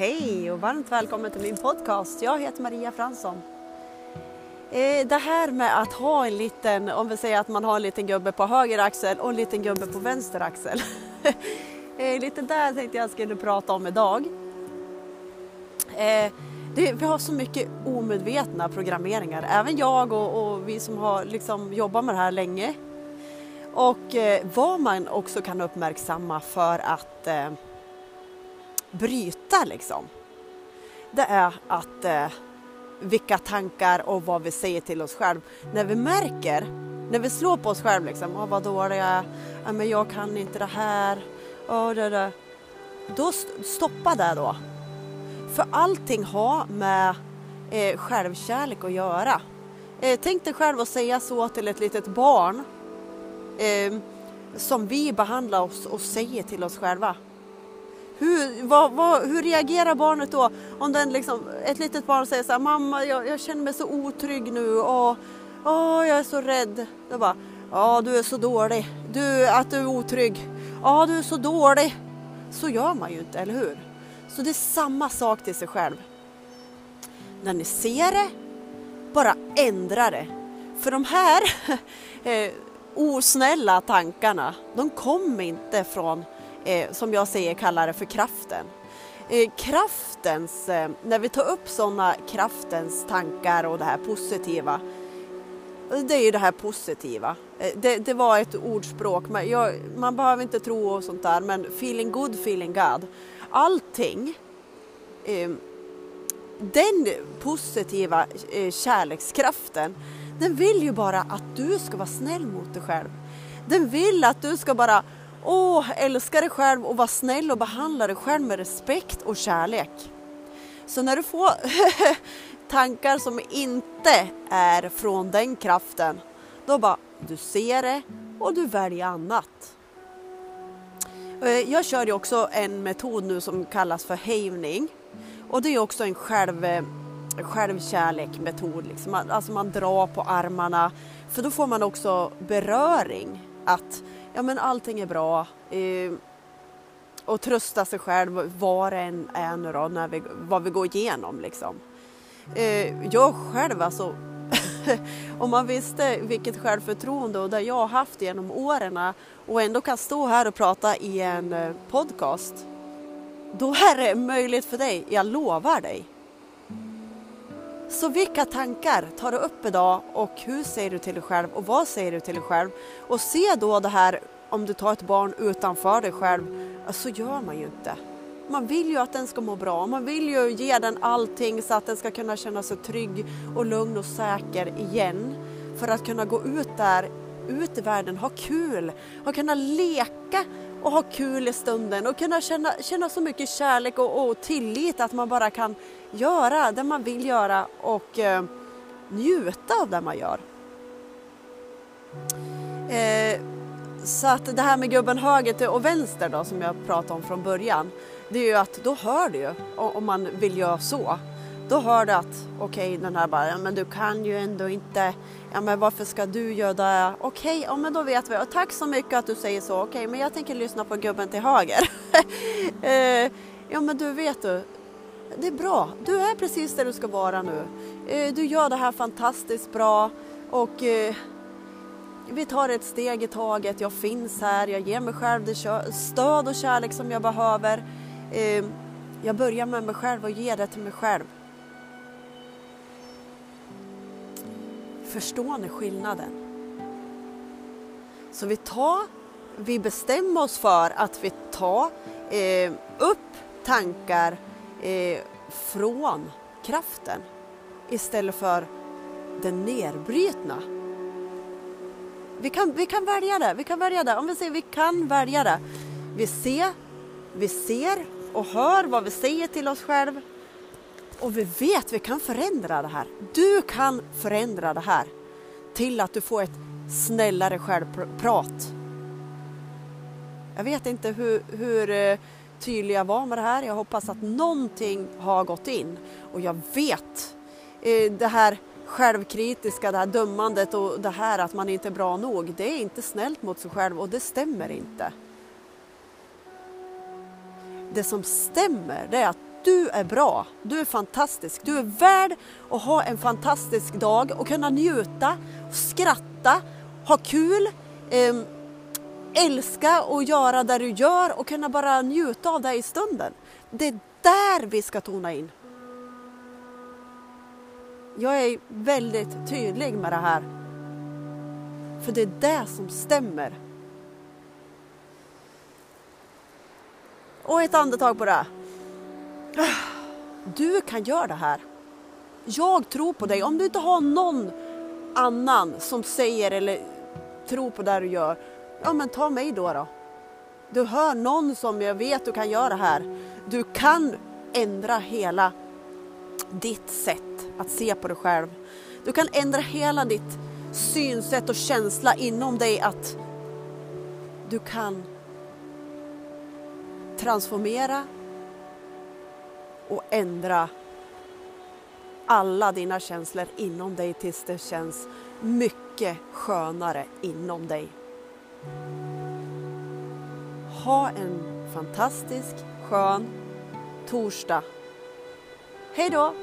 Hej och varmt välkommen till min podcast. Jag heter Maria Fransson. Eh, det här med att ha en liten, om vi säger att man har en liten gubbe på höger axel och en liten gubbe på vänster axel. Eh, lite där tänkte jag skulle prata om idag. Eh, det, vi har så mycket omedvetna programmeringar, även jag och, och vi som har liksom jobbat med det här länge. Och eh, vad man också kan uppmärksamma för att eh, bryta liksom. Det är att eh, vilka tankar och vad vi säger till oss själva. När vi märker, när vi slår på oss själva liksom, oh, vad dålig jag är, men jag kan inte det här, oh, det, det. Då stoppa det då. För allting har med eh, självkärlek att göra. Eh, tänk dig själv att säga så till ett litet barn eh, som vi behandlar oss och säger till oss själva. Hur, vad, vad, hur reagerar barnet då? Om den liksom, ett litet barn säger så här, mamma jag, jag känner mig så otrygg nu och åh, jag är så rädd. Då bara, ja du är så dålig, du, att du är otrygg, ja du är så dålig. Så gör man ju inte, eller hur? Så det är samma sak till sig själv. När ni ser det, bara ändra det. För de här eh, osnälla tankarna, de kommer inte från, eh, som jag säger kallar det för kraften. Eh, kraftens, eh, när vi tar upp sådana kraftens tankar och det här positiva, det är ju det här positiva. Eh, det, det var ett ordspråk, men jag, man behöver inte tro och sånt där, men feeling good, feeling God. Allting, eh, den positiva eh, kärlekskraften, den vill ju bara att du ska vara snäll mot dig själv. Den vill att du ska bara åh, älska dig själv och var snäll och behandla dig själv med respekt och kärlek. Så när du får tankar som inte är från den kraften, då bara du ser det och du väljer annat. Eh, jag kör ju också en metod nu som kallas för hejvning. och det är också en själv eh, självkärlekmetod. Liksom. Alltså man drar på armarna för då får man också beröring. Att ja, men allting är bra. Eh, och trösta sig själv var det än är nu då, när vi, vad vi går igenom. Liksom. Eh, jag själv alltså, om man visste vilket självförtroende och det jag har haft genom åren och ändå kan stå här och prata i en eh, podcast. Då är det möjligt för dig, jag lovar dig. Så vilka tankar tar du upp idag och hur säger du till dig själv och vad säger du till dig själv? Och se då det här om du tar ett barn utanför dig själv, så gör man ju inte. Man vill ju att den ska må bra, man vill ju ge den allting så att den ska kunna känna sig trygg och lugn och säker igen. För att kunna gå ut där, ut i världen, ha kul och kunna leka och ha kul i stunden och kunna känna, känna så mycket kärlek och, och tillit att man bara kan göra det man vill göra och eh, njuta av det man gör. Eh, så att det här med gubben höger och vänster då som jag pratade om från början. Det är ju att då hör du ju om man vill göra så. Då hör du att okej okay, den här bara, ja, men du kan ju ändå inte, ja men varför ska du göra det? Okej, okay, ja men då vet vi. Och tack så mycket att du säger så. Okej, okay, men jag tänker lyssna på gubben till höger. eh, ja men du vet du, det är bra. Du är precis där du ska vara nu. Eh, du gör det här fantastiskt bra och eh, vi tar ett steg i taget. Jag finns här, jag ger mig själv det stöd och kärlek som jag behöver. Eh, jag börjar med mig själv och ger det till mig själv. Förstår ni skillnaden? Så vi tar, vi bestämmer oss för att vi tar eh, upp tankar eh, från kraften istället för den nedbrytna. Vi kan, vi kan välja det, vi kan välja det. Om vi säger vi kan välja det. Vi ser, vi ser och hör vad vi säger till oss själva och vi vet vi kan förändra det här. Du kan förändra det här till att du får ett snällare självprat. Jag vet inte hur, hur eh, tydlig jag var med det här. Jag hoppas att någonting har gått in och jag vet eh, det här självkritiska, det här dömandet och det här att man inte är bra nog. Det är inte snällt mot sig själv och det stämmer inte. Det som stämmer det är att du är bra, du är fantastisk, du är värd att ha en fantastisk dag och kunna njuta, skratta, ha kul, ehm, älska och göra det du gör och kunna bara njuta av det i stunden. Det är där vi ska tona in. Jag är väldigt tydlig med det här. För det är det som stämmer. Och ett andetag på det. Du kan göra det här. Jag tror på dig. Om du inte har någon annan som säger eller tror på det du gör, ja men ta mig då. då. Du hör någon som jag vet du kan göra det här. Du kan ändra hela ditt sätt att se på dig själv. Du kan ändra hela ditt synsätt och känsla inom dig att du kan transformera och ändra alla dina känslor inom dig tills det känns mycket skönare inom dig. Ha en fantastisk skön torsdag. Hej då!